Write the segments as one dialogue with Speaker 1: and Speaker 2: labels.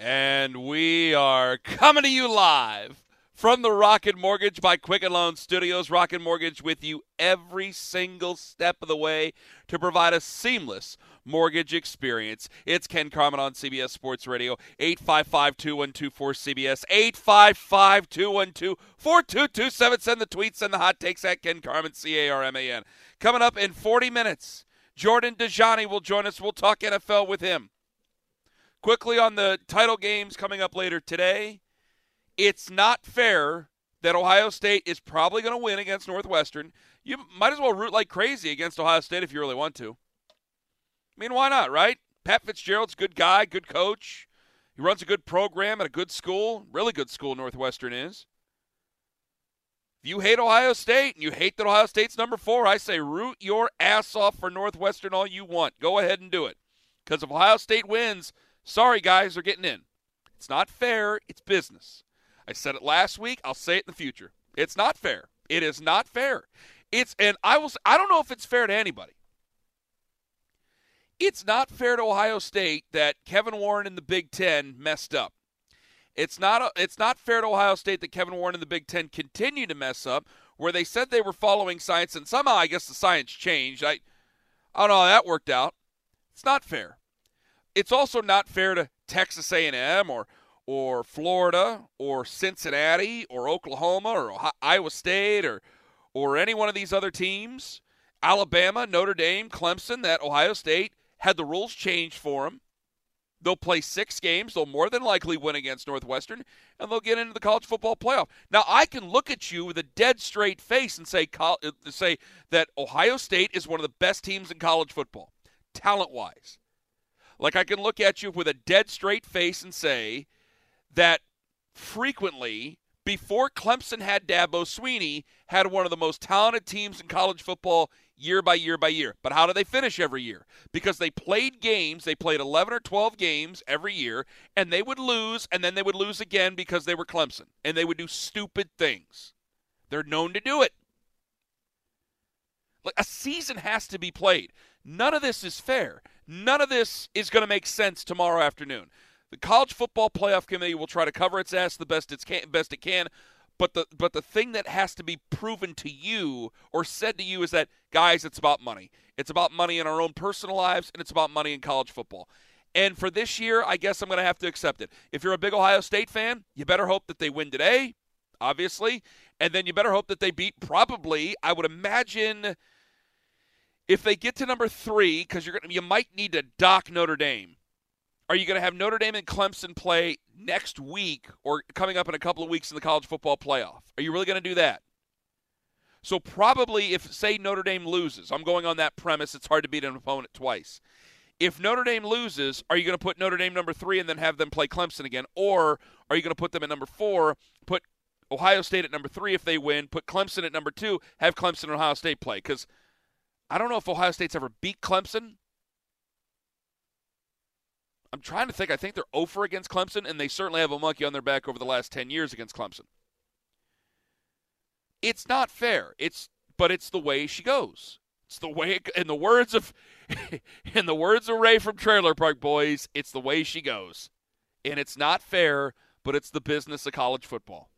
Speaker 1: And we are coming to you live from the Rocket Mortgage by Quicken Loan Studios. Rocket Mortgage with you every single step of the way to provide a seamless mortgage experience. It's Ken Carman on CBS Sports Radio, 855 212 cbs 855 212 4227. Send the tweets and the hot takes at Ken Carman, C A R M A N. Coming up in 40 minutes, Jordan Dajani will join us. We'll talk NFL with him. Quickly on the title games coming up later today, it's not fair that Ohio State is probably going to win against Northwestern. You might as well root like crazy against Ohio State if you really want to. I mean, why not, right? Pat Fitzgerald's a good guy, good coach. He runs a good program at a good school, really good school, Northwestern is. If you hate Ohio State and you hate that Ohio State's number four, I say root your ass off for Northwestern all you want. Go ahead and do it. Because if Ohio State wins, Sorry, guys, they're getting in. It's not fair. It's business. I said it last week. I'll say it in the future. It's not fair. It is not fair. It's and I will. I don't know if it's fair to anybody. It's not fair to Ohio State that Kevin Warren and the Big Ten messed up. It's not. A, it's not fair to Ohio State that Kevin Warren and the Big Ten continued to mess up, where they said they were following science, and somehow I guess the science changed. I, I don't know how that worked out. It's not fair it's also not fair to Texas A&M or or Florida or Cincinnati or Oklahoma or Iowa State or or any one of these other teams, Alabama, Notre Dame, Clemson, that Ohio State had the rules changed for them. They'll play six games. They'll more than likely win against Northwestern, and they'll get into the college football playoff. Now, I can look at you with a dead straight face and say uh, say that Ohio State is one of the best teams in college football, talent wise. Like I can look at you with a dead straight face and say that frequently before Clemson had Dabo Swinney had one of the most talented teams in college football year by year by year. But how do they finish every year? Because they played games, they played 11 or 12 games every year and they would lose and then they would lose again because they were Clemson and they would do stupid things. They're known to do it. Like a season has to be played. None of this is fair. None of this is going to make sense tomorrow afternoon. The College Football Playoff Committee will try to cover its ass the best it can, best it can. But the but the thing that has to be proven to you or said to you is that guys, it's about money. It's about money in our own personal lives, and it's about money in college football. And for this year, I guess I'm going to have to accept it. If you're a big Ohio State fan, you better hope that they win today, obviously, and then you better hope that they beat probably. I would imagine if they get to number three, because you're gonna, you might need to dock Notre Dame. Are you going to have Notre Dame and Clemson play next week or coming up in a couple of weeks in the college football playoff? Are you really going to do that? So probably if say Notre Dame loses, I'm going on that premise. It's hard to beat an opponent twice. If Notre Dame loses, are you going to put Notre Dame number three and then have them play Clemson again, or are you going to put them at number four, put Ohio State at number three if they win, put Clemson at number two, have Clemson and Ohio State play? Because I don't know if Ohio State's ever beat Clemson. I'm trying to think. I think they're over against Clemson, and they certainly have a monkey on their back over the last 10 years against Clemson. It's not fair. It's but it's the way she goes. It's the way in the words of in the words of Ray from Trailer Park Boys, it's the way she goes. And it's not fair, but it's the business of college football.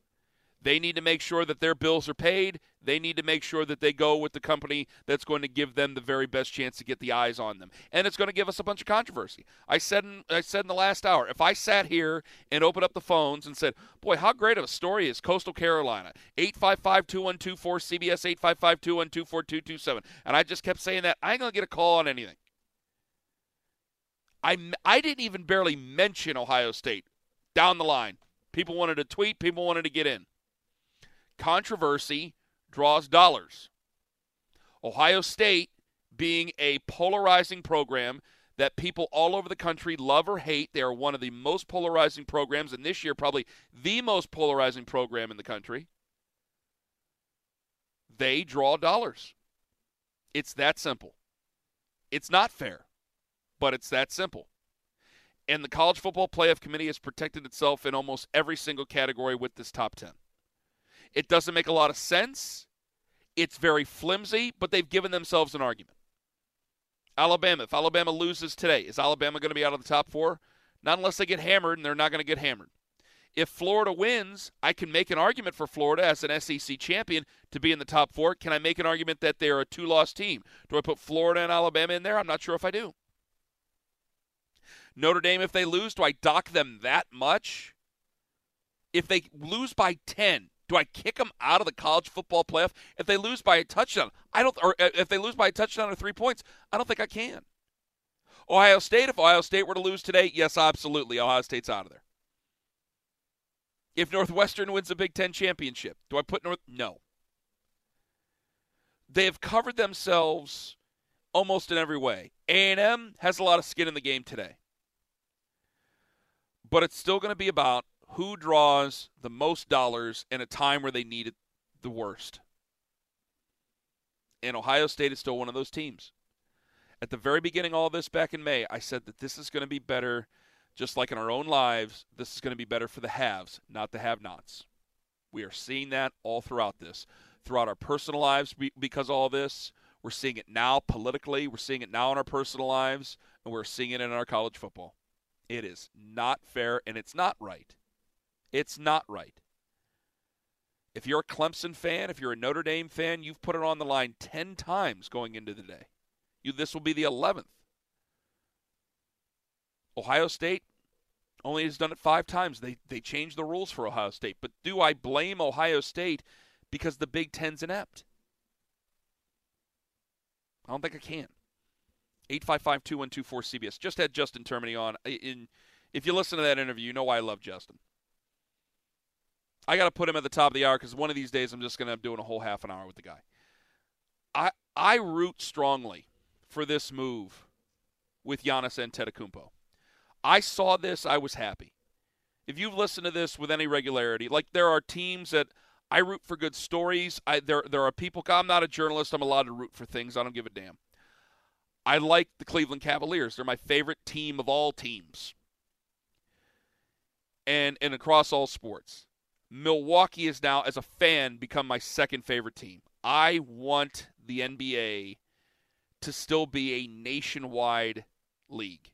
Speaker 1: They need to make sure that their bills are paid. They need to make sure that they go with the company that's going to give them the very best chance to get the eyes on them. And it's going to give us a bunch of controversy. I said in, I said in the last hour, if I sat here and opened up the phones and said, "Boy, how great of a story is Coastal Carolina?" 855-2124 CBS 855-212-4227. And I just kept saying that, I ain't going to get a call on anything. I I didn't even barely mention Ohio State down the line. People wanted to tweet, people wanted to get in controversy draws dollars. Ohio State being a polarizing program that people all over the country love or hate. They are one of the most polarizing programs, and this year, probably the most polarizing program in the country. They draw dollars. It's that simple. It's not fair, but it's that simple. And the College Football Playoff Committee has protected itself in almost every single category with this top 10. It doesn't make a lot of sense. It's very flimsy, but they've given themselves an argument. Alabama, if Alabama loses today, is Alabama going to be out of the top four? Not unless they get hammered, and they're not going to get hammered. If Florida wins, I can make an argument for Florida as an SEC champion to be in the top four. Can I make an argument that they're a two loss team? Do I put Florida and Alabama in there? I'm not sure if I do. Notre Dame, if they lose, do I dock them that much? If they lose by 10, do I kick them out of the college football playoff if they lose by a touchdown? I don't, or uh, if they lose by a touchdown or three points, I don't think I can. Ohio State, if Ohio State were to lose today, yes, absolutely, Ohio State's out of there. If Northwestern wins the Big Ten championship, do I put North? No. They have covered themselves almost in every way. A&M has a lot of skin in the game today, but it's still going to be about who draws the most dollars in a time where they need it the worst. And Ohio State is still one of those teams. At the very beginning, all this back in May, I said that this is going to be better, just like in our own lives, this is going to be better for the haves, not the have nots. We are seeing that all throughout this, throughout our personal lives because all this. We're seeing it now politically, we're seeing it now in our personal lives, and we're seeing it in our college football. It is not fair and it's not right. It's not right. If you're a Clemson fan, if you're a Notre Dame fan, you've put it on the line 10 times going into the day. You, this will be the 11th. Ohio State only has done it five times. They, they changed the rules for Ohio State. But do I blame Ohio State because the Big Ten's inept? I don't think I can. 855 2124 CBS. Just had Justin Termine on. In, if you listen to that interview, you know why I love Justin. I got to put him at the top of the hour because one of these days I'm just going to be doing a whole half an hour with the guy. I I root strongly for this move with Giannis Antetokounmpo. I saw this, I was happy. If you've listened to this with any regularity, like there are teams that I root for good stories. I there there are people. I'm not a journalist. I'm allowed to root for things. I don't give a damn. I like the Cleveland Cavaliers. They're my favorite team of all teams. And and across all sports. Milwaukee is now, as a fan, become my second favorite team. I want the NBA to still be a nationwide league.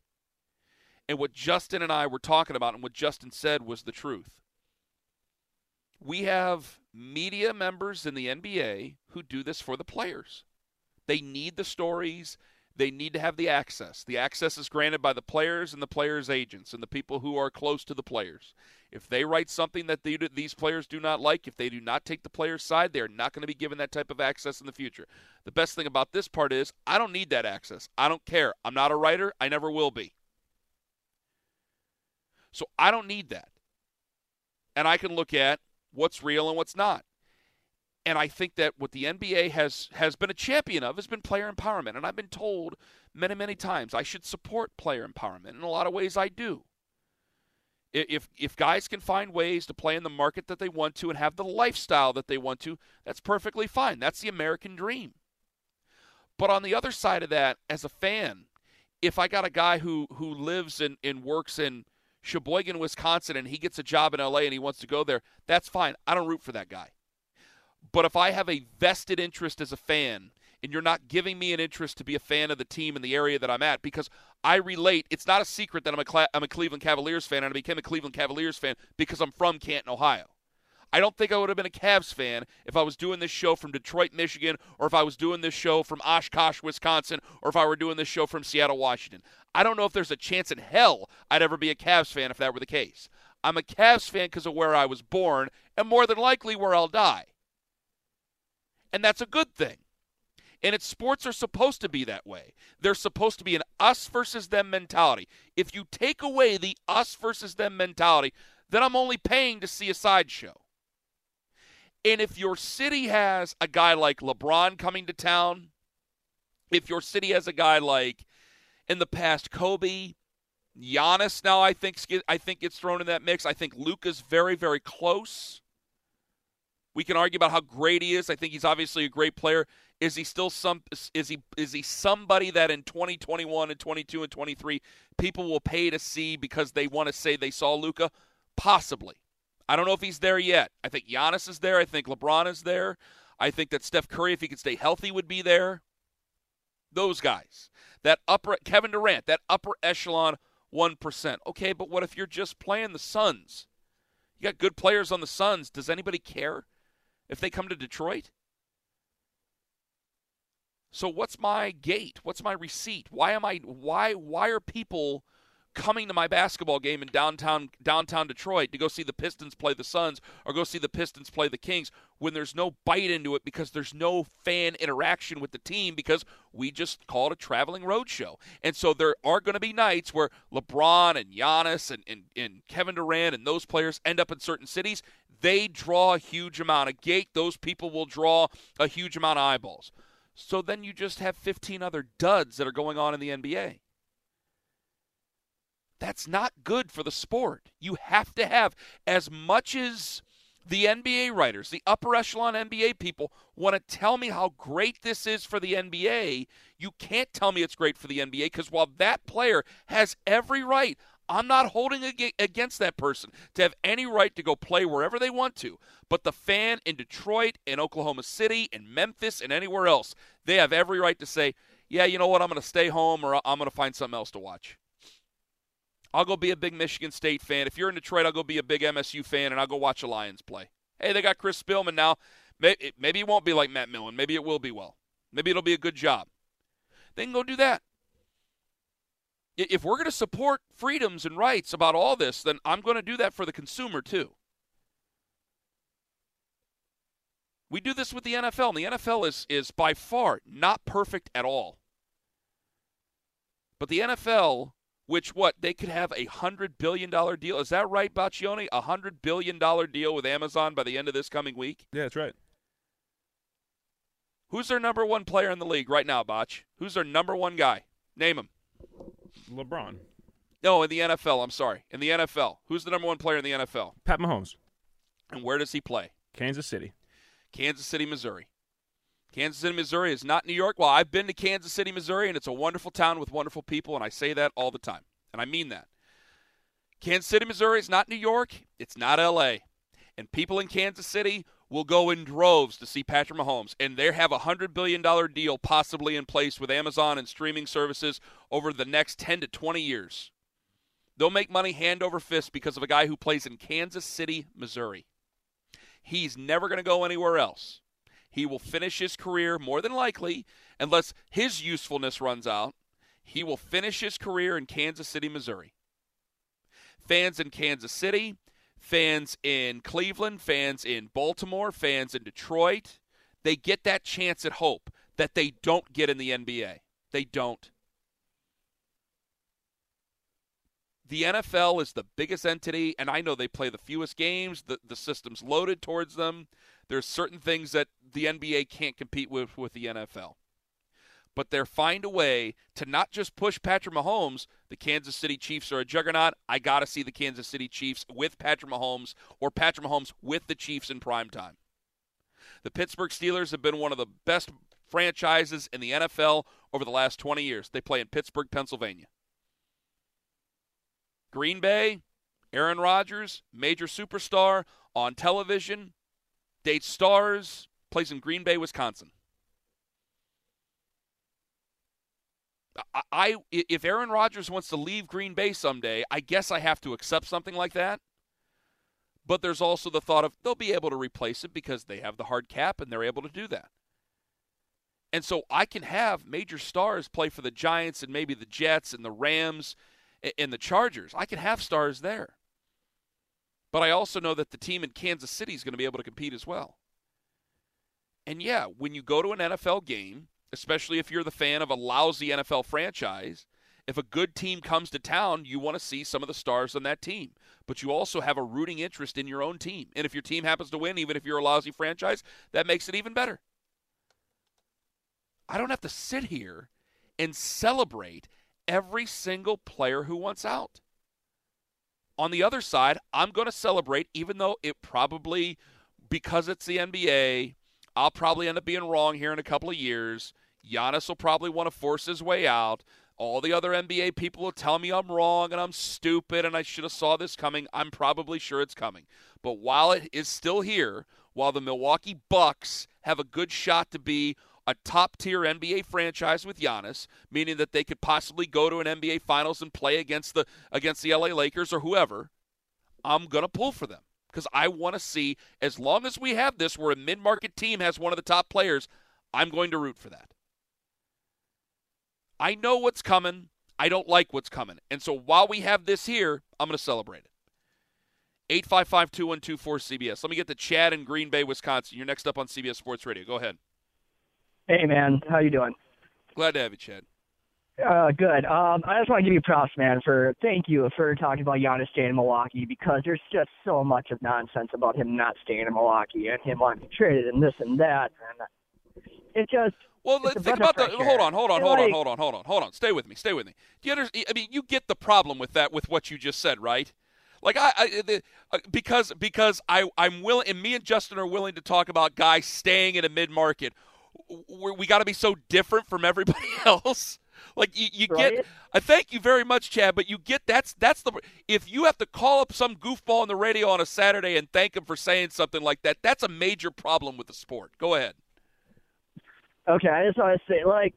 Speaker 1: And what Justin and I were talking about and what Justin said was the truth. We have media members in the NBA who do this for the players. They need the stories, they need to have the access. The access is granted by the players and the players' agents and the people who are close to the players. If they write something that they, these players do not like, if they do not take the player's side, they are not going to be given that type of access in the future. The best thing about this part is I don't need that access. I don't care. I'm not a writer. I never will be. So I don't need that. And I can look at what's real and what's not. And I think that what the NBA has has been a champion of has been player empowerment. And I've been told many, many times I should support player empowerment. In a lot of ways, I do. If if guys can find ways to play in the market that they want to and have the lifestyle that they want to, that's perfectly fine. That's the American dream. But on the other side of that, as a fan, if I got a guy who who lives and, and works in Sheboygan, Wisconsin, and he gets a job in LA and he wants to go there, that's fine. I don't root for that guy. But if I have a vested interest as a fan and you're not giving me an interest to be a fan of the team in the area that I'm at because I relate. It's not a secret that I'm a, am a Cleveland Cavaliers fan and I became a Cleveland Cavaliers fan because I'm from Canton, Ohio. I don't think I would have been a Cavs fan if I was doing this show from Detroit, Michigan, or if I was doing this show from Oshkosh, Wisconsin, or if I were doing this show from Seattle, Washington. I don't know if there's a chance in hell I'd ever be a Cavs fan if that were the case. I'm a Cavs fan because of where I was born and more than likely where I'll die. And that's a good thing. And its sports are supposed to be that way. They're supposed to be an us versus them mentality. If you take away the us versus them mentality, then I'm only paying to see a sideshow. And if your city has a guy like LeBron coming to town, if your city has a guy like in the past Kobe, Giannis now I think I think gets thrown in that mix. I think Luka's very very close. We can argue about how great he is. I think he's obviously a great player. Is he still some is he is he somebody that in 2021 and 22 and 23 people will pay to see because they want to say they saw Luka? Possibly. I don't know if he's there yet. I think Giannis is there. I think LeBron is there. I think that Steph Curry, if he could stay healthy, would be there. Those guys. That upper Kevin Durant, that upper echelon 1%. Okay, but what if you're just playing the Suns? You got good players on the Suns. Does anybody care if they come to Detroit? So what's my gate? What's my receipt? Why am I why why are people coming to my basketball game in downtown downtown Detroit to go see the Pistons play the Suns or go see the Pistons play the Kings when there's no bite into it because there's no fan interaction with the team because we just call it a traveling road show. And so there are going to be nights where LeBron and Giannis and, and, and Kevin Durant and those players end up in certain cities. They draw a huge amount of gate. Those people will draw a huge amount of eyeballs. So then you just have 15 other duds that are going on in the NBA. That's not good for the sport. You have to have as much as the NBA writers, the upper echelon NBA people want to tell me how great this is for the NBA. You can't tell me it's great for the NBA because while that player has every right, I'm not holding against that person to have any right to go play wherever they want to. But the fan in Detroit, in Oklahoma City, in Memphis, and anywhere else, they have every right to say, yeah, you know what, I'm going to stay home or I'm going to find something else to watch. I'll go be a big Michigan State fan. If you're in Detroit, I'll go be a big MSU fan and I'll go watch the Lions play. Hey, they got Chris Spielman now. Maybe it won't be like Matt Millen. Maybe it will be well. Maybe it'll be a good job. They can go do that. If we're going to support freedoms and rights about all this, then I'm going to do that for the consumer too. We do this with the NFL, and the NFL is, is by far not perfect at all. But the NFL which what they could have a hundred billion dollar deal. Is that right, Baccioni? A hundred billion dollar deal with Amazon by the end of this coming week.
Speaker 2: Yeah, that's right.
Speaker 1: Who's their number one player in the league right now, Botch? Who's their number one guy? Name him.
Speaker 2: LeBron.
Speaker 1: No, in the NFL. I'm sorry, in the NFL. Who's the number one player in the NFL?
Speaker 2: Pat Mahomes.
Speaker 1: And where does he play?
Speaker 2: Kansas City.
Speaker 1: Kansas City, Missouri. Kansas City, Missouri is not New York. Well, I've been to Kansas City, Missouri, and it's a wonderful town with wonderful people, and I say that all the time. And I mean that. Kansas City, Missouri is not New York. It's not L.A. And people in Kansas City will go in droves to see Patrick Mahomes. And they have a $100 billion deal possibly in place with Amazon and streaming services over the next 10 to 20 years. They'll make money hand over fist because of a guy who plays in Kansas City, Missouri. He's never going to go anywhere else. He will finish his career more than likely, unless his usefulness runs out. He will finish his career in Kansas City, Missouri. Fans in Kansas City, fans in Cleveland, fans in Baltimore, fans in Detroit, they get that chance at hope that they don't get in the NBA. They don't. the NFL is the biggest entity, and I know they play the fewest games. The the system's loaded towards them. There's certain things that the NBA can't compete with with the NFL. But they're find a way to not just push Patrick Mahomes. The Kansas City Chiefs are a juggernaut. I got to see the Kansas City Chiefs with Patrick Mahomes or Patrick Mahomes with the Chiefs in prime time. The Pittsburgh Steelers have been one of the best franchises in the NFL over the last 20 years. They play in Pittsburgh, Pennsylvania. Green Bay, Aaron Rodgers, major superstar on television, dates stars, plays in Green Bay, Wisconsin. I, if Aaron Rodgers wants to leave Green Bay someday, I guess I have to accept something like that. but there's also the thought of they'll be able to replace it because they have the hard cap and they're able to do that. And so I can have major stars play for the Giants and maybe the Jets and the Rams and the Chargers. I can have stars there. But I also know that the team in Kansas City is going to be able to compete as well. And yeah, when you go to an NFL game, especially if you're the fan of a lousy NFL franchise, if a good team comes to town, you want to see some of the stars on that team. But you also have a rooting interest in your own team. And if your team happens to win, even if you're a lousy franchise, that makes it even better. I don't have to sit here and celebrate every single player who wants out. On the other side, I'm going to celebrate, even though it probably, because it's the NBA, I'll probably end up being wrong here in a couple of years. Giannis will probably want to force his way out. All the other NBA people will tell me I'm wrong and I'm stupid and I should have saw this coming. I'm probably sure it's coming. But while it is still here, while the Milwaukee Bucks have a good shot to be a top tier NBA franchise with Giannis, meaning that they could possibly go to an NBA Finals and play against the against the LA Lakers or whoever, I'm gonna pull for them because I want to see. As long as we have this, where a mid market team has one of the top players, I'm going to root for that. I know what's coming. I don't like what's coming. And so while we have this here, I'm going to celebrate it. 855 2124 CBS. Let me get to Chad in Green Bay, Wisconsin. You're next up on CBS Sports Radio. Go ahead.
Speaker 3: Hey, man. How you doing?
Speaker 1: Glad to have you, Chad.
Speaker 3: Uh, good. Um, I just want to give you props, man, for thank you for talking about Giannis staying in Milwaukee because there's just so much of nonsense about him not staying in Milwaukee and him wanting to be traded and this and that. And it just
Speaker 1: well,
Speaker 3: it's
Speaker 1: think about the. Hold on, hold on, hold on, hold on, hold on, hold on. Stay with me. Stay with me. Do you understand? I mean, you get the problem with that with what you just said, right? Like I, I the, uh, because because I I'm willing, and me and Justin are willing to talk about guys staying in a mid market. We got to be so different from everybody else. Like you, you
Speaker 3: right?
Speaker 1: get. I thank you very much, Chad. But you get that's that's the. If you have to call up some goofball on the radio on a Saturday and thank him for saying something like that, that's a major problem with the sport. Go ahead.
Speaker 3: Okay, I just want to say, like,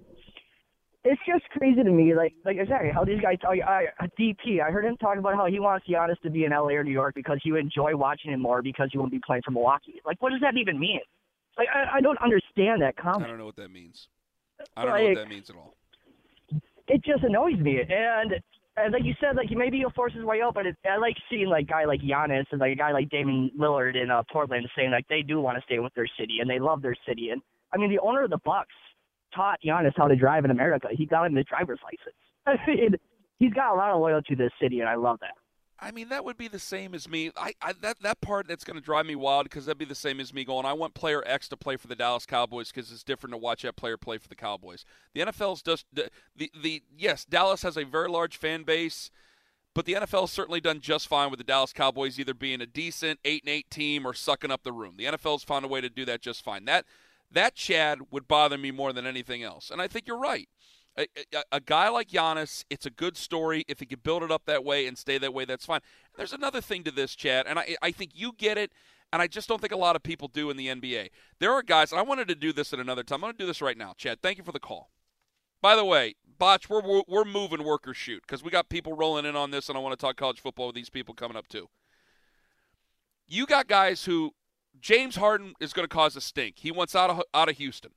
Speaker 3: it's just crazy to me, like, like exactly how these guys. Oh, I, DP. I heard him talk about how he wants Giannis to be in LA or New York because you enjoy watching him more because you won't be playing for Milwaukee. Like, what does that even mean? Like, I, I don't understand that comment.
Speaker 1: I don't know what that means. I don't like, know what that means at all.
Speaker 3: It just annoys me, and and like you said, like maybe he'll force his way out, but it, I like seeing like a guy like Giannis and like a guy like Damian Lillard in uh, Portland saying like they do want to stay with their city and they love their city. And I mean, the owner of the Bucks taught Giannis how to drive in America. He got him his driver's license. I mean, he's got a lot of loyalty to this city, and I love that.
Speaker 1: I mean, that would be the same as me. I, I that that part that's going to drive me wild because that'd be the same as me going. I want player X to play for the Dallas Cowboys because it's different to watch that player play for the Cowboys. The NFL's just the, the the yes, Dallas has a very large fan base, but the NFL's certainly done just fine with the Dallas Cowboys either being a decent eight and eight team or sucking up the room. The NFL's found a way to do that just fine. That that Chad would bother me more than anything else, and I think you're right. A, a, a, guy like Giannis, it's a good story. If he could build it up that way and stay that way, that's fine. There's another thing to this, Chad, and I, I think you get it, and I just don't think a lot of people do in the NBA. There are guys, I wanted to do this at another time. I'm going to do this right now. Chad, thank you for the call. By the way, Botch, we're, we're, we're moving worker shoot because we got people rolling in on this, and I want to talk college football with these people coming up too. You got guys who James Harden is going to cause a stink. He wants out of out of Houston.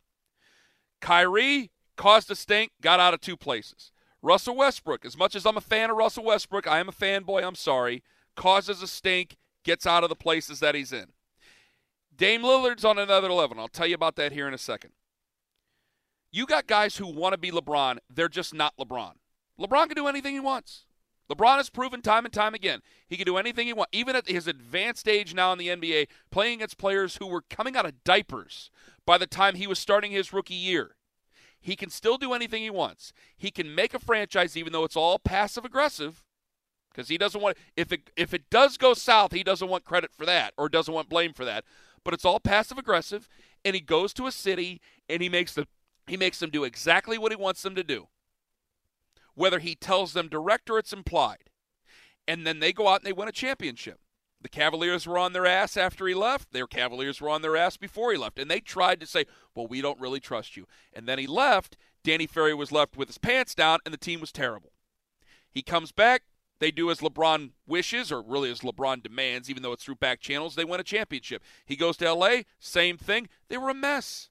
Speaker 1: Kyrie caused a stink, got out of two places. Russell Westbrook, as much as I'm a fan of Russell Westbrook, I am a fanboy, I'm sorry, causes a stink, gets out of the places that he's in. Dame Lillard's on another level. I'll tell you about that here in a second. You got guys who want to be LeBron, they're just not LeBron. LeBron can do anything he wants. LeBron has proven time and time again he can do anything he wants. Even at his advanced age now in the NBA, playing against players who were coming out of diapers by the time he was starting his rookie year. He can still do anything he wants. He can make a franchise even though it's all passive aggressive because he doesn't want if it if it does go south, he doesn't want credit for that or doesn't want blame for that. But it's all passive aggressive and he goes to a city and he makes the he makes them do exactly what he wants them to do whether he tells them direct or it's implied. And then they go out and they win a championship. The Cavaliers were on their ass after he left. Their Cavaliers were on their ass before he left. And they tried to say, well, we don't really trust you. And then he left. Danny Ferry was left with his pants down, and the team was terrible. He comes back. They do as LeBron wishes, or really as LeBron demands, even though it's through back channels. They win a championship. He goes to LA, same thing. They were a mess.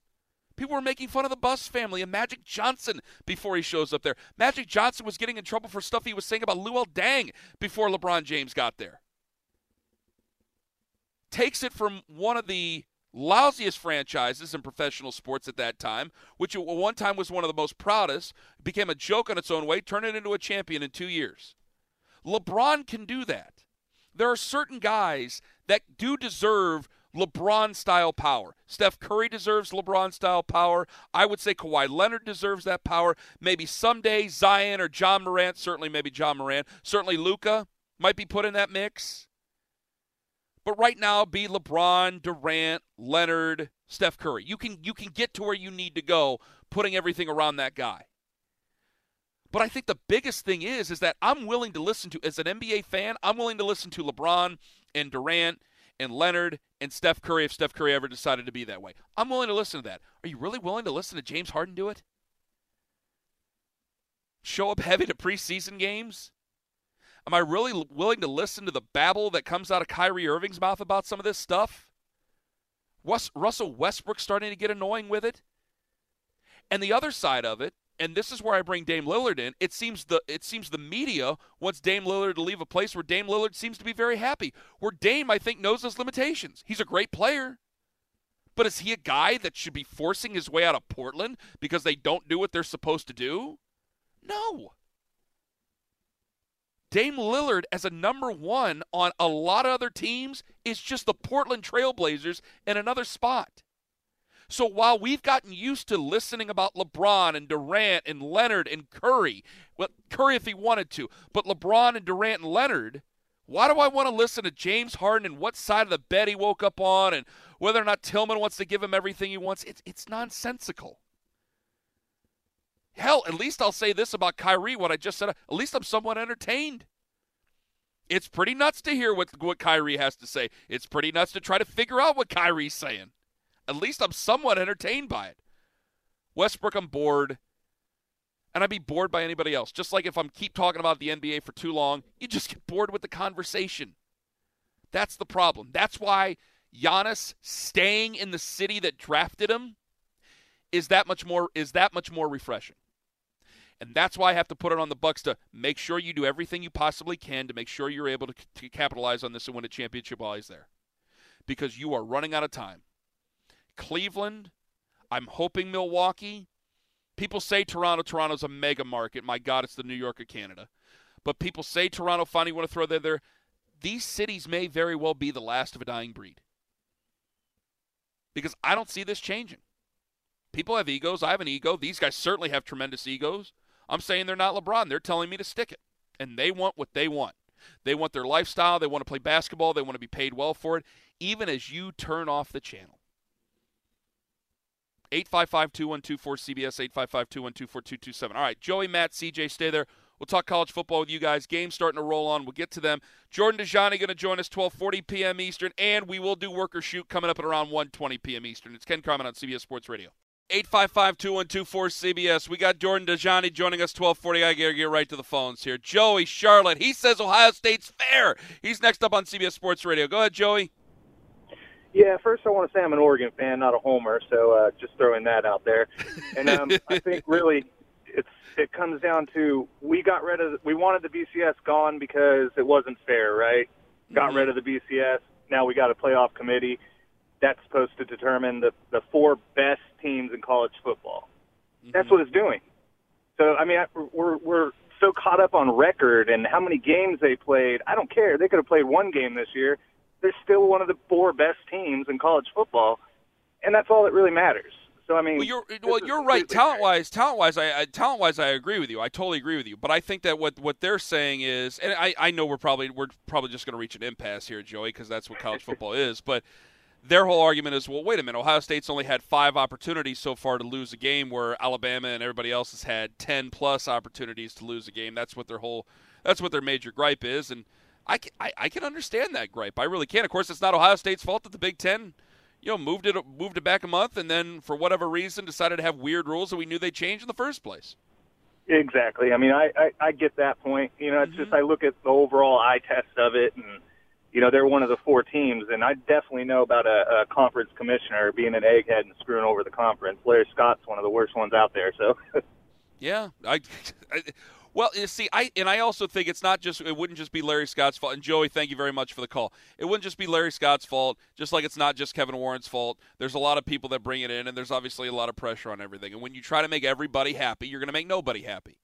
Speaker 1: People were making fun of the Buss family and Magic Johnson before he shows up there. Magic Johnson was getting in trouble for stuff he was saying about Luol Deng before LeBron James got there. Takes it from one of the lousiest franchises in professional sports at that time, which at one time was one of the most proudest, became a joke on its own way, turned it into a champion in two years. LeBron can do that. There are certain guys that do deserve LeBron style power. Steph Curry deserves LeBron style power. I would say Kawhi Leonard deserves that power. Maybe someday Zion or Ja Morant, certainly maybe Ja Morant, certainly Luka might be put in that mix. But right now, be LeBron, Durant, Leonard, Steph Curry. You can you can get to where you need to go, putting everything around that guy. But I think the biggest thing is is that I'm willing to listen to as an NBA fan, I'm willing to listen to LeBron and Durant and Leonard and Steph Curry if Steph Curry ever decided to be that way. I'm willing to listen to that. Are you really willing to listen to James Harden do it? Show up heavy to preseason games? Am I really willing to listen to the babble that comes out of Kyrie Irving's mouth about some of this stuff? Russell Westbrook starting to get annoying with it? And the other side of it, and this is where I bring Dame Lillard in. It seems the it seems the media wants Dame Lillard to leave a place where Dame Lillard seems to be very happy. Where Dame, I think, knows his limitations. He's a great player. But is he a guy that should be forcing his way out of Portland because they don't do what they're supposed to do? No. Dame Lillard as a number one on a lot of other teams is just the Portland Trailblazers in another spot. So while we've gotten used to listening about LeBron and Durant and Leonard and Curry, well, Curry if he wanted to, but LeBron and Durant and Leonard, why do I want to listen to James Harden and what side of the bed he woke up on and whether or not Tilman wants to give him everything he wants? It's, it's nonsensical. Hell, at least I'll say this about Kyrie, what I just said. At least I'm somewhat entertained. It's pretty nuts to hear what, what Kyrie has to say. It's pretty nuts to try to figure out what Kyrie's saying. At least I'm somewhat entertained by it. Westbrook, I'm bored. And I'd be bored by anybody else. Just like if I'm keep talking about the NBA for too long, you just get bored with the conversation. That's the problem. That's why Giannis staying in the city that drafted him is that much more is that much more refreshing. And that's why I have to put it on the Bucks to make sure you do everything you possibly can to make sure you're able to, to capitalize on this and win a championship while he's there. Because you are running out of time. Cleveland, I'm hoping Milwaukee. People say Toronto. Toronto's a mega market. My God, it's the New York of Canada. But people say Toronto finally want to throw there. there. These cities may very well be the last of a dying breed. Because I don't see this changing. People have egos. I have an ego. These guys certainly have tremendous egos. I'm saying they're not LeBron. They're telling me to stick it. And they want what they want. They want their lifestyle. They want to play basketball. They want to be paid well for it, even as you turn off the channel. 855 2124 CBS, 855 212 4227. All right, Joey, Matt, CJ, stay there. We'll talk college football with you guys. Game's starting to roll on. We'll get to them. Jordan Dajani going to join us 12:40 p.m. Eastern, and we will do worker shoot coming up at around 1:20 p.m. Eastern. It's Ken Carman on CBS Sports Radio. 855-2124 CBS. We got Jordan Dajani joining us 1240. I gotta get right to the phones here. Joey Charlotte. He says Ohio State's fair. He's next up on CBS Sports Radio. Go ahead, Joey.
Speaker 4: Yeah, first I want to say I'm an Oregon fan, not a homer, so uh, just throwing that out there. And um, I think really it's it comes down to we got rid of we wanted the BCS gone because it wasn't fair, right? Got
Speaker 1: Mhm.
Speaker 4: rid of the BCS. Now we got a playoff committee that's supposed to determine the the four best teams in college football. That's what it's doing. So I mean, I, we're we're so caught up on record and how many games they played. I don't care. They could have played one game this year. They're still one of the four best teams in college football, and that's all that really matters. So I mean,
Speaker 1: Well, you're well, you're right. Talent wise, talent wise, I, I talent wise, I agree with you. I totally agree with you. But I think that what what they're saying is, and I, I know we're probably we're probably just going to reach an impasse here, Joey, because that's what college football is. But their whole argument is, well, wait a minute, Ohio State's only had five opportunities so far to lose a game, where Alabama and everybody else has had ten plus opportunities to lose a game. That's what their whole that's what their major gripe is, and I can, I, I can understand that gripe. I really can. Of course, it's not Ohio State's fault that the Big Ten you know, moved it moved it back a month, and then for whatever reason decided to have weird rules that we knew they changed in the first place.
Speaker 4: Exactly. I mean, I, I I get that point. You know, it's mm-hmm. just I look at the overall eye test of it, and you know they're one of the four teams, and I definitely know about a, a conference commissioner being an egghead and screwing over the conference. Larry Scott's one of the worst ones out there. So.
Speaker 1: Yeah, I, I well, you see, I and I also think it's not just it wouldn't just be Larry Scott's fault. And Joey, thank you very much for the call. It wouldn't just be Larry Scott's fault, just like it's not just Kevin Warren's fault. There's a lot of people that bring it in, and there's obviously a lot of pressure on everything. And when you try to make everybody happy, you're going to make nobody happy.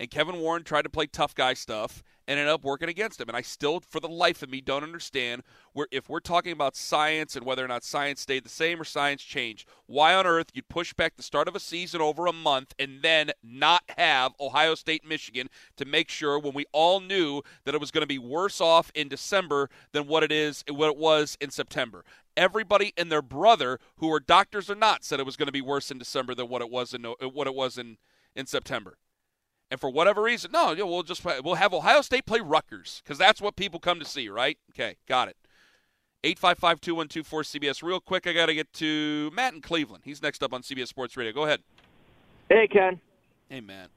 Speaker 1: And Kevin Warren tried to play tough guy stuff and ended up working against him. And I still, for the life of me, don't understand where if we're talking about science and whether or not science stayed the same or science changed, why on earth you'd push back the start of a season over a month and then not have Ohio State, Michigan to make sure when we all knew that it was going to be worse off in December than what it is what it was in September. Everybody and their brother, who are doctors or not, said it was going to be worse in December than what it was in what it was in in September. And for whatever reason, no, we'll just we'll have Ohio State play Rutgers because that's what people come to see, right? Okay, got it. 855-2124-CBS. Real quick, I got to get to Matt in Cleveland. He's next up on CBS Sports Radio. Go ahead.
Speaker 5: Hey, Ken.
Speaker 1: Hey, Matt.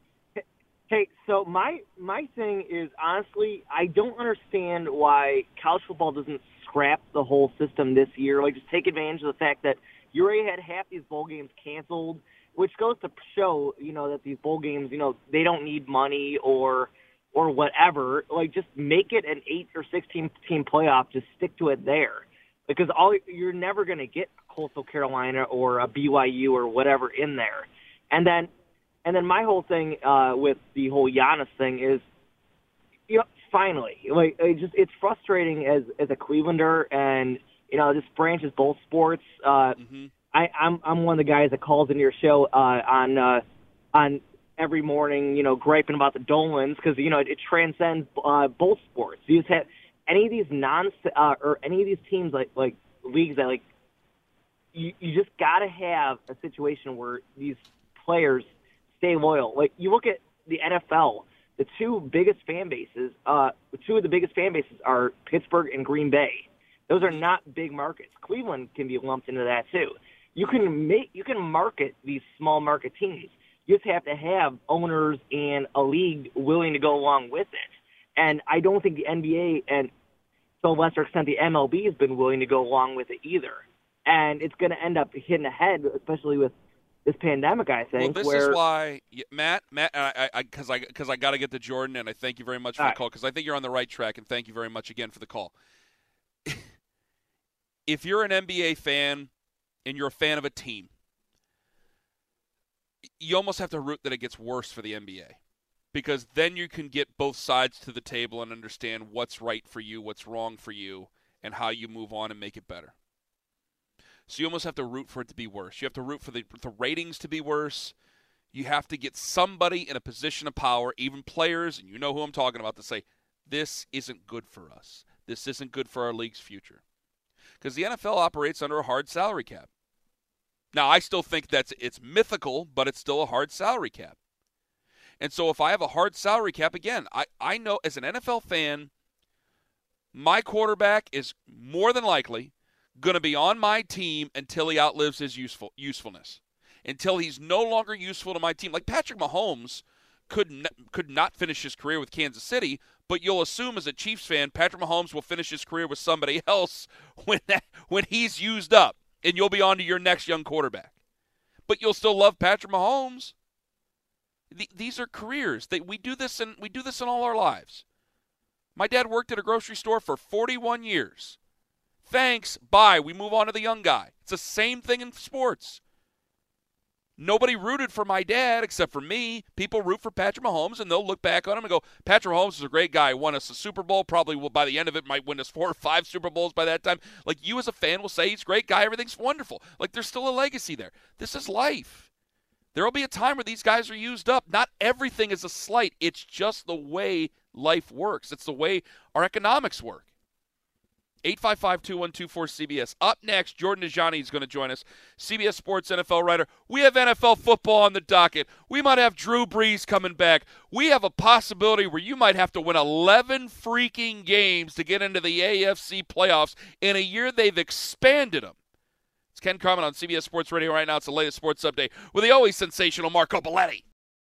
Speaker 5: Hey, so my my thing is honestly, I don't understand why college football doesn't scrap the whole system this year. Like, just take advantage of the fact that you already had half these bowl games canceled which goes to show, you know, that these bowl games, you know, they don't need money or or whatever. Like, just make it an eight or sixteen team playoff. Just stick to it there, because all you're never going to get Coastal Carolina or a BYU or whatever in there. And then, and then my whole thing uh, with the whole Giannis thing is, you know, finally, like, it just it's frustrating as as a Clevelander, and you know, this branch branches both sports. Uh,
Speaker 1: mm-hmm
Speaker 5: I, I'm I'm one of the guys that calls into your show uh, on uh, on every morning, you know, griping about the Dolans because you know it, it transcends uh, both sports. You just have any of these non uh, or any of these teams like like leagues that like you you just got to have a situation where these players stay loyal. Like you look at the NFL, the two biggest fan bases, uh, two of the biggest fan bases are Pittsburgh and Green Bay. Those are not big markets. Cleveland can be lumped into that too. You can make you can market these small market teams. You just have to have owners and a league willing to go along with it. And I don't think the NBA and to a lesser extent the MLB has been willing to go along with it either. And it's going to end up hitting ahead, especially with this pandemic. I think.
Speaker 1: Well, this
Speaker 5: where,
Speaker 1: is why Matt, Matt, I, because I, because I, I got to get to Jordan, and I thank you very much for the call because I think you're on the right track, and thank you very much again for the call. if you're an NBA fan and you're a fan of a team, you almost have to root that it gets worse for the NBA because then you can get both sides to the table and understand what's right for you, what's wrong for you, and how you move on and make it better. So you almost have to root for it to be worse. You have to root for the, the ratings to be worse. You have to get somebody in a position of power, even players, and you know who I'm talking about, to say, this isn't good for us. This isn't good for our league's future. Because the NFL operates under a hard salary cap. Now, I still think that's it's mythical, but it's still a hard salary cap. And so if I have a hard salary cap again, I, I know as an NFL fan, my quarterback is more than likely going to be on my team until he outlives his useful usefulness. Until he's no longer useful to my team. Like Patrick Mahomes could n- could not finish his career with Kansas City, but you'll assume as a Chiefs fan Patrick Mahomes will finish his career with somebody else when that, when he's used up and you'll be on to your next young quarterback. But you'll still love Patrick Mahomes. these are careers. that we do this and we do this in all our lives. My dad worked at a grocery store for 41 years. Thanks. Bye. We move on to the young guy. It's the same thing in sports. Nobody rooted for my dad except for me. People root for Patrick Mahomes, and they'll look back on him and go, Patrick Mahomes is a great guy. Won us a Super Bowl. Probably will, by the end of it, might win us four or five Super Bowls by that time. Like, you as a fan will say he's a great guy. Everything's wonderful. Like, there's still a legacy there. This is life. There will be a time where these guys are used up. Not everything is a slight, it's just the way life works, it's the way our economics work. 855-2124-CBS. Up next, Jordan Dajani is going to join us, CBS Sports NFL writer. We have NFL football on the docket. We might have Drew Brees coming back. We have a possibility where you might have to win 11 freaking games to get into the AFC playoffs in a year they've expanded them. It's Ken Carman on CBS Sports Radio right now. It's the latest sports update with the always sensational Marco Belletti.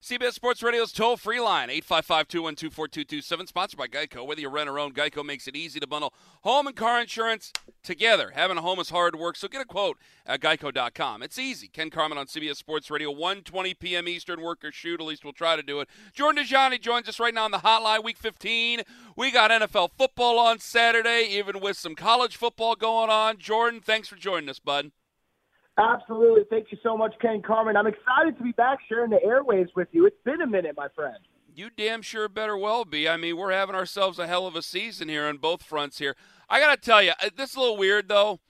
Speaker 1: CBS Sports Radio's toll free line, 855 212 4227, sponsored by Geico. Whether you rent or own, Geico makes it easy to bundle home and car insurance together. Having a home is hard work, so get a quote at geico.com. It's easy. Ken Carman on CBS Sports Radio, 1:20 p.m. Eastern, work or shoot. At least we'll try to do it. Jordan Dajani joins us right now on the hotline, week 15. We got NFL football on Saturday, even with some college football going on. Jordan, thanks for joining us, bud.
Speaker 6: Absolutely. Thank you so much, Ken Carman. I'm excited to be back sharing the airwaves with you. It's been a minute, my friend.
Speaker 1: You damn sure better well be. I mean, we're having ourselves a hell of a season here on both fronts here. I got to tell you, uh, this is a little weird, though.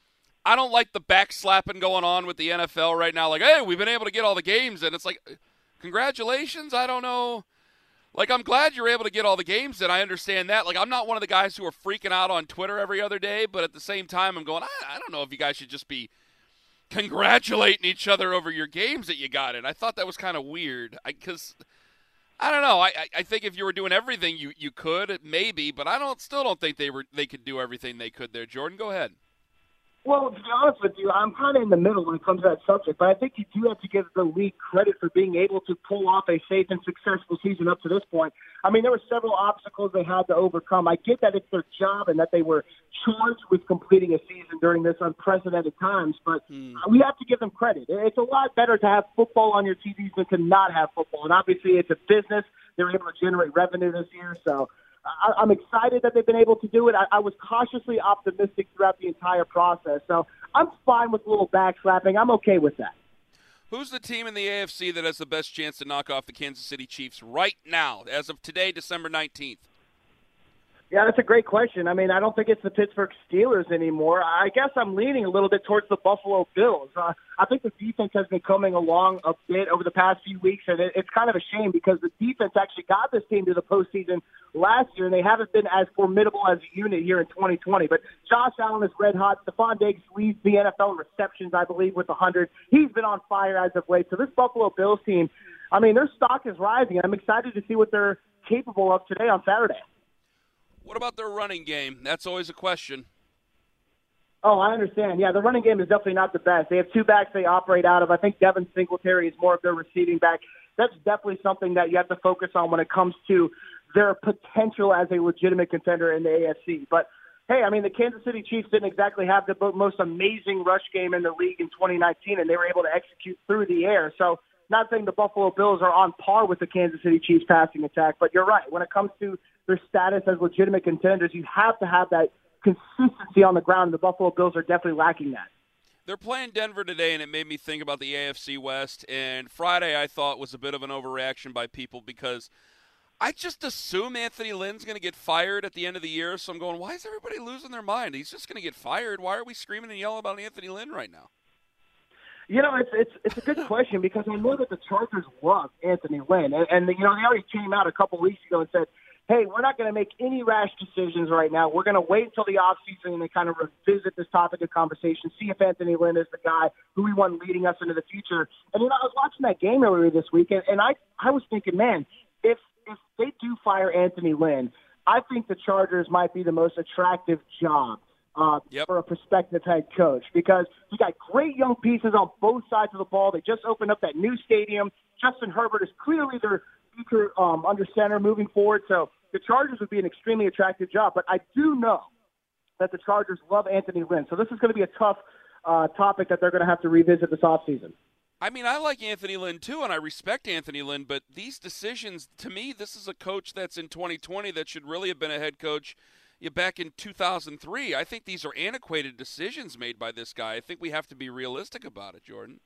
Speaker 1: I don't like the backslapping going on with the NFL right now. Like, hey, we've been able to get all the games, and it's like, uh, congratulations. I don't know. Like, I'm glad you're able to get all the games, and I understand that. Like, I'm not one of the guys who are freaking out on Twitter every other day, but at the same time, I'm going, I, I don't know if you guys should just be – congratulating each other over your games that you got in. I thought that was kind of weird because I, I, don't know. I, I think if you were doing everything you, you could, maybe, but I don't still don't think they were they could do everything they could there. Jordan, go ahead.
Speaker 6: Well, to be honest with you, I'm kind of in the middle when it comes to that subject, but I think you do have to give the league credit for being able to pull off a safe and successful season up to this point. I mean, there were several obstacles they had to overcome. I get that it's their job and that they were charged with completing a season during this unprecedented times, but hmm. we have to give them credit. It's a lot better to have football on your TVs than to not have football, and obviously it's a business. They're able to generate revenue this year, so I, am excited that they've been able to do it. I, I was cautiously optimistic throughout the entire process. So I'm fine with a little backslapping. I'm okay with that.
Speaker 1: Who's the team in the AFC that has the best chance to knock off the Kansas City Chiefs right now, as of today, December 19th?
Speaker 6: Yeah, that's a great question. I mean, I don't think it's the Pittsburgh Steelers anymore. I guess I'm leaning a little bit towards the Buffalo Bills. Uh, I think the defense has been coming along a bit over the past few weeks, and it, it's kind of a shame because the defense actually got this team to the postseason last year, and they haven't been as formidable as a unit here in 2020. But Josh Allen is red hot. Stefon Diggs leads the NFL in receptions, I believe, with 100. He's been on fire as of late. So this Buffalo Bills team, I mean, their stock is rising. I'm excited to see what they're capable of today on Saturday.
Speaker 1: What about their running game? That's always a question.
Speaker 6: Oh, I understand. Yeah, the running game is definitely not the best. They have two backs they operate out of. I think Devin Singletary is more of their receiving back. That's definitely something that you have to focus on when it comes to their potential as a legitimate contender in the AFC. But hey, I mean, the Kansas City Chiefs didn't exactly have the most amazing rush game in the league in 2019, and they were able to execute through the air. So, not saying the Buffalo Bills are on par with the Kansas City Chiefs passing attack, but you're right. When it comes to their status as legitimate contenders. You have to have that consistency on the ground. The Buffalo Bills are definitely lacking that.
Speaker 1: They're playing Denver today, and it made me think about the AFC West. And Friday, I thought was a bit of an overreaction by people because I just assume Anthony Lynn's going to get fired at the end of the year. So I'm going, why is everybody losing their mind? He's just going to get fired. Why are we screaming and yelling about Anthony Lynn right now?
Speaker 6: You know, it's it's it's a good question because I know that the Chargers love Anthony Lynn, and, and you know they already came out a couple weeks ago and said hey, we're not going to make any rash decisions right now. We're going to wait until the off season and kind of revisit this topic of conversation, see if Anthony Lynn is the guy who we want leading us into the future. And, you know, I was watching that game earlier this week, and, and I, I was thinking, man, if, if they do fire Anthony Lynn, I think the Chargers might be the most attractive job uh, yep. for a prospective head coach because you got great young pieces on both sides of the ball. They just opened up that new stadium. Justin Herbert is clearly their future um, under center moving forward. So the Chargers would be an extremely attractive job. But I do know that the Chargers love Anthony Lynn. So this is going to be a tough uh, topic that they're going to have to revisit this offseason.
Speaker 1: I mean, I like Anthony Lynn too, and I respect Anthony Lynn, but these decisions, to me, this is a coach that's in 2020 that should really have been a head coach back in 2003. I think these are antiquated decisions made by this guy. I think we have to be realistic about it, Jordan.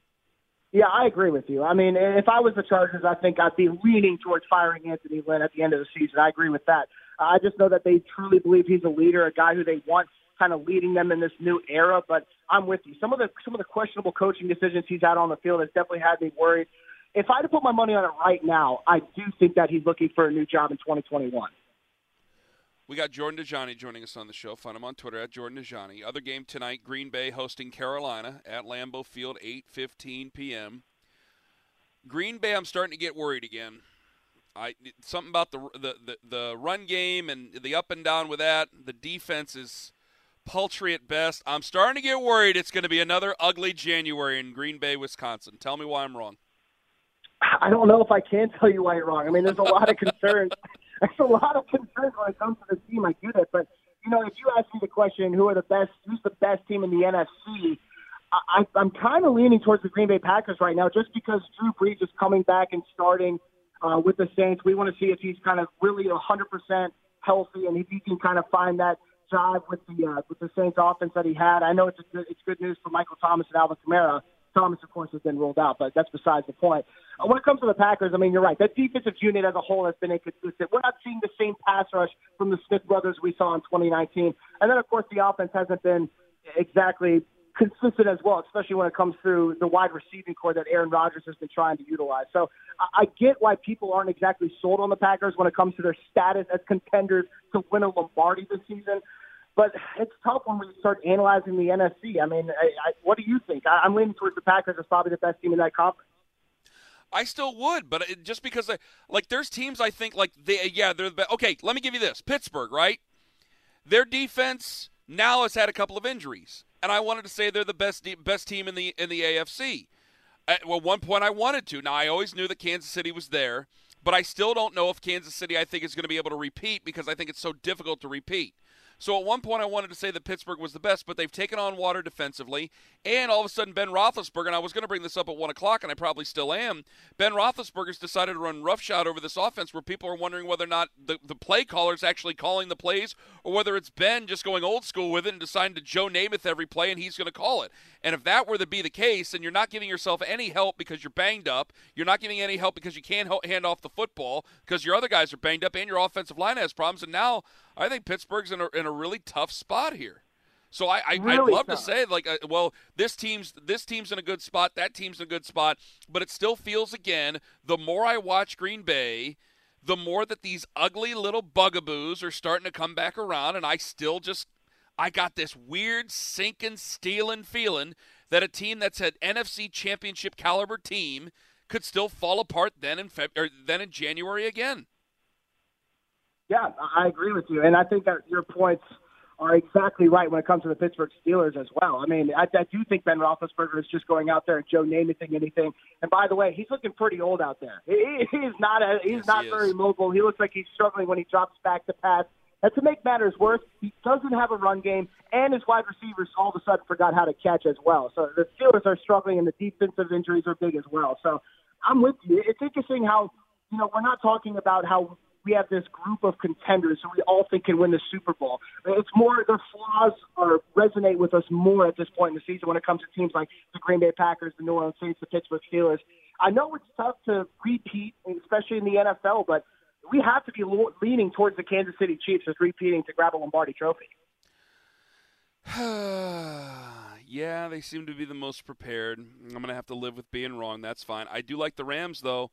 Speaker 6: Yeah, I agree with you. I mean, if I was the Chargers, I think I'd be leaning towards firing Anthony Lynn at the end of the season. I agree with that. I just know that they truly believe he's a leader, a guy who they want kind of leading them in this new era. But I'm with you. Some of the some of the questionable coaching decisions he's had on the field has definitely had me worried. If I had to put my money on it right now, I do think that he's looking for a new job in 2021.
Speaker 1: We got Jordan Dajani joining us on the show. Find him on Twitter at Jordan Dajani. Other game tonight: Green Bay hosting Carolina at Lambeau Field, 8:15 p.m. Green Bay, I'm starting to get worried again. I something about the, the the the run game and the up and down with that. The defense is paltry at best. I'm starting to get worried. It's going to be another ugly January in Green Bay, Wisconsin. Tell me why I'm wrong.
Speaker 6: I don't know if I can tell you why you're wrong. I mean, there's a lot of concerns. There's a lot of concerns when it comes to the team. I get it, but you know, if you ask me the question, who are the best? Who's the best team in the NFC? I, I'm kind of leaning towards the Green Bay Packers right now, just because Drew Brees is coming back and starting uh, with the Saints. We want to see if he's kind of really 100% healthy and if he can kind of find that jive with the uh, with the Saints offense that he had. I know it's a it's good news for Michael Thomas and Alvin Kamara. Thomas, of course, has been ruled out, but that's besides the point. Uh, when it comes to the Packers, I mean, you're right. That defensive unit as a whole has been inconsistent. We're not seeing the same pass rush from the Smith brothers we saw in 2019. And then, of course, the offense hasn't been exactly consistent as well, especially when it comes through the wide receiving core that Aaron Rodgers has been trying to utilize. So I get why people aren't exactly sold on the Packers when it comes to their status as contenders to win a Lombardi this season. But it's tough when we start analyzing the NFC. I mean, I, I, what do you think? I, I'm leaning towards the Packers as probably the best team in that conference.
Speaker 1: I still would, but just because, I, like, there's teams I think, like, they, yeah, they're the best. Okay, let me give you this Pittsburgh, right? Their defense now has had a couple of injuries, and I wanted to say they're the best best team in the in the AFC. At well, one point I wanted to. Now I always knew that Kansas City was there, but I still don't know if Kansas City I think is going to be able to repeat because I think it's so difficult to repeat. So at one point, I wanted to say that Pittsburgh was the best, but they've taken on water defensively. And all of a sudden, Ben Roethlisberger, and I was going to bring this up at 1 o'clock, and I probably still am. Ben Roethlisberger's decided to run roughshod over this offense where people are wondering whether or not the, the play caller's actually calling the plays or whether it's Ben just going old school with it and deciding to Joe Namath every play and he's going to call it. And if that were to be the case, then you're not giving yourself any help because you're banged up. You're not giving any help because you can't hand off the football because your other guys are banged up and your offensive line has problems. And now I think Pittsburgh's in a, in a really tough spot here. So I, I
Speaker 6: really
Speaker 1: I'd love
Speaker 6: tough.
Speaker 1: to say like, uh, well, this team's this team's in a good spot, that team's in a good spot, but it still feels again. The more I watch Green Bay, the more that these ugly little bugaboos are starting to come back around, and I still just I got this weird sinking, stealing feeling that a team that's an NFC Championship caliber team could still fall apart then in Feb- or then in January again.
Speaker 6: Yeah, I agree with you, and I think that your points are exactly right when it comes to the Pittsburgh Steelers as well. I mean, I, I do think Ben Roethlisberger is just going out there and Joe Namathing anything. And by the way, he's looking pretty old out there. He, he's not a, he's
Speaker 1: Yes,
Speaker 6: not
Speaker 1: he
Speaker 6: very mobile. He looks like he's struggling when he drops back to pass. And to make matters worse, he doesn't have a run game, and his wide receivers all of a sudden forgot how to catch as well. So the Steelers are struggling, and the defensive injuries are big as well. So I'm with you. It's interesting how you know we're not talking about how we have this group of contenders who we all think can win the Super Bowl. It's more their flaws are resonate with us more at this point in the season when it comes to teams like the Green Bay Packers, the New Orleans Saints, the Pittsburgh Steelers. I know it's tough to repeat, especially in the NFL, but we have to be leaning towards the Kansas City Chiefs as repeating to grab a Lombardi Trophy.
Speaker 1: yeah, they seem to be the most prepared. I'm going to have to live with being wrong. That's fine. I do like the Rams, though.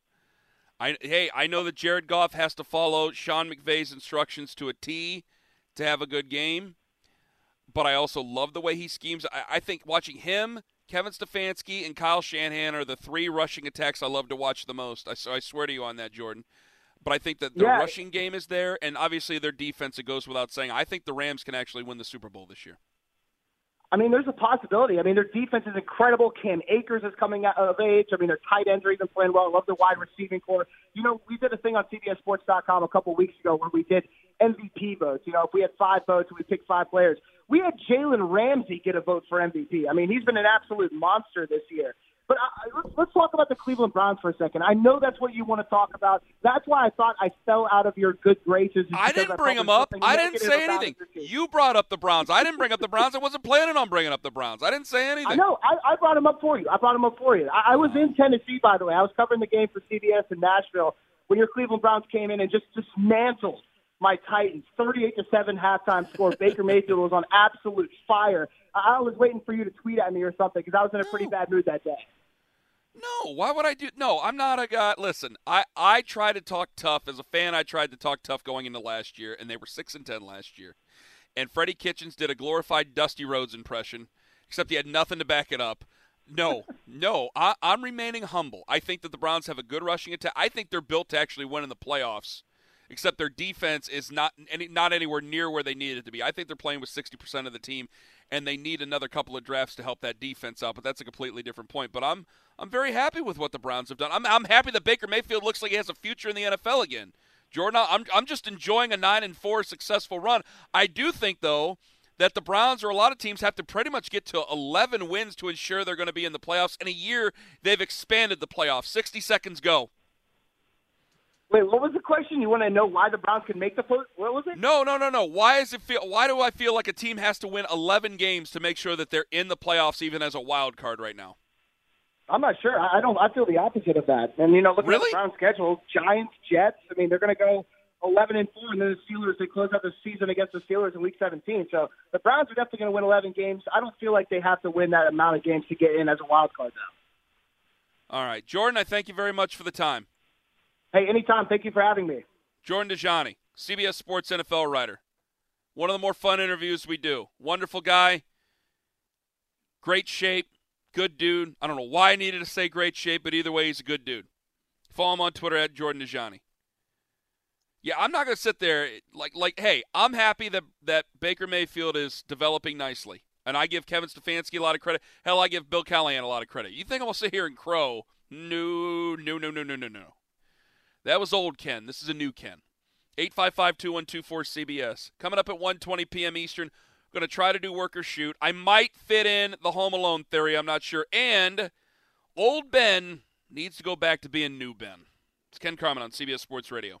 Speaker 1: I hey, I know that Jared Goff has to follow Sean McVay's instructions to a T to have a good game, but I also love the way he schemes. I, I think watching him, Kevin Stefanski, and Kyle Shanahan are the three rushing attacks I love to watch the most. I, I swear to you on that, Jordan. But I think that the
Speaker 6: Yeah.
Speaker 1: rushing game is there, and obviously their defense. It goes without saying. I think the Rams can actually win the Super Bowl this year.
Speaker 6: I mean, there's a possibility. I mean, their defense is incredible. Cam Akers is coming out of age. I mean, their tight ends are even playing well. I love the wide receiving core. You know, we did a thing on CBSSports.com a couple weeks ago where we did MVP votes. You know, if we had five votes, we picked five players. We had Jalen Ramsey get a vote for MVP. I mean, he's been an absolute monster this year. But I, let's, let's talk about the Cleveland Browns for a second. I know that's what you want to talk about. That's why I thought I fell out of your good graces.
Speaker 1: I didn't bring them up. I didn't say anything. You brought up the Browns. I didn't bring up the Browns. I wasn't planning on bringing up the Browns. I didn't say anything.
Speaker 6: I know. I, I brought them up for you. I brought them up for you. I, I was in Tennessee, by the way. I was covering the game for CBS in Nashville when your Cleveland Browns came in and just dismantled my Titans, 38 to seven halftime score. Baker Mayfield was on absolute fire. I, I was waiting for you to tweet at me or something because I was in a pretty bad mood that day.
Speaker 1: No, why would I do? No, I'm not a guy. Listen, I I try to talk tough as a fan. I tried to talk tough going into last year, and they were six and ten last year. And Freddie Kitchens did a glorified Dusty Rhodes impression, except he had nothing to back it up. No, no, I, I'm remaining humble. I think that the Browns have a good rushing attack. I think they're built to actually win in the playoffs. Except their defense is not any, not anywhere near where they need it to be. I think they're playing with 60% of the team, and they need another couple of drafts to help that defense out. But that's a completely different point. But I'm I'm very happy with what the Browns have done. I'm I'm happy that Baker Mayfield looks like he has a future in the NFL again. Jordan, I'm I'm just enjoying a nine and four successful run. I do think though that the Browns or a lot of teams have to pretty much get to 11 wins to ensure they're going to be in the playoffs. In a year, they've expanded the playoffs. 60 seconds go.
Speaker 6: Wait, what was the question? You want to know why the Browns can make the first? What was it?
Speaker 1: No, no, no, no. Why does it feel? Why do I feel like a team has to win 11 games to make sure that they're in the playoffs, even as a wild card right now?
Speaker 6: I'm not sure. I don't. I feel the opposite of that. And you know, looking
Speaker 1: really?
Speaker 6: at the Browns' schedule, Giants, Jets. I mean, they're going to go 11 and four, and then the Steelers they close out the season against the Steelers in Week 17. So the Browns are definitely going to win 11 games. I don't feel like they have to win that amount of games to get in as a wild card though.
Speaker 1: All right, Jordan. I thank you very much for the time.
Speaker 6: Hey, anytime. Thank you for having me.
Speaker 1: Jordan Dajani, CBS Sports NFL writer. One of the more fun interviews we do. Wonderful guy. Great shape. Good dude. I don't know why I needed to say great shape, but either way, he's a good dude. Follow him on Twitter at Jordan Dajani. Yeah, I'm not going to sit there like like hey, I'm happy that that Baker Mayfield is developing nicely. And I give Kevin Stefanski a lot of credit. Hell, I give Bill Callahan a lot of credit. You think I'm going to sit here and crow? No, no, no, no, no, no, no. That was old Ken. This is a new Ken. 855-2124-CBS. Coming up at 1:20 p.m. Eastern. Going to try to do work or shoot. I might fit in the Home Alone theory. I'm not sure. And old Ben needs to go back to being new Ben. It's Ken Carman on CBS Sports Radio.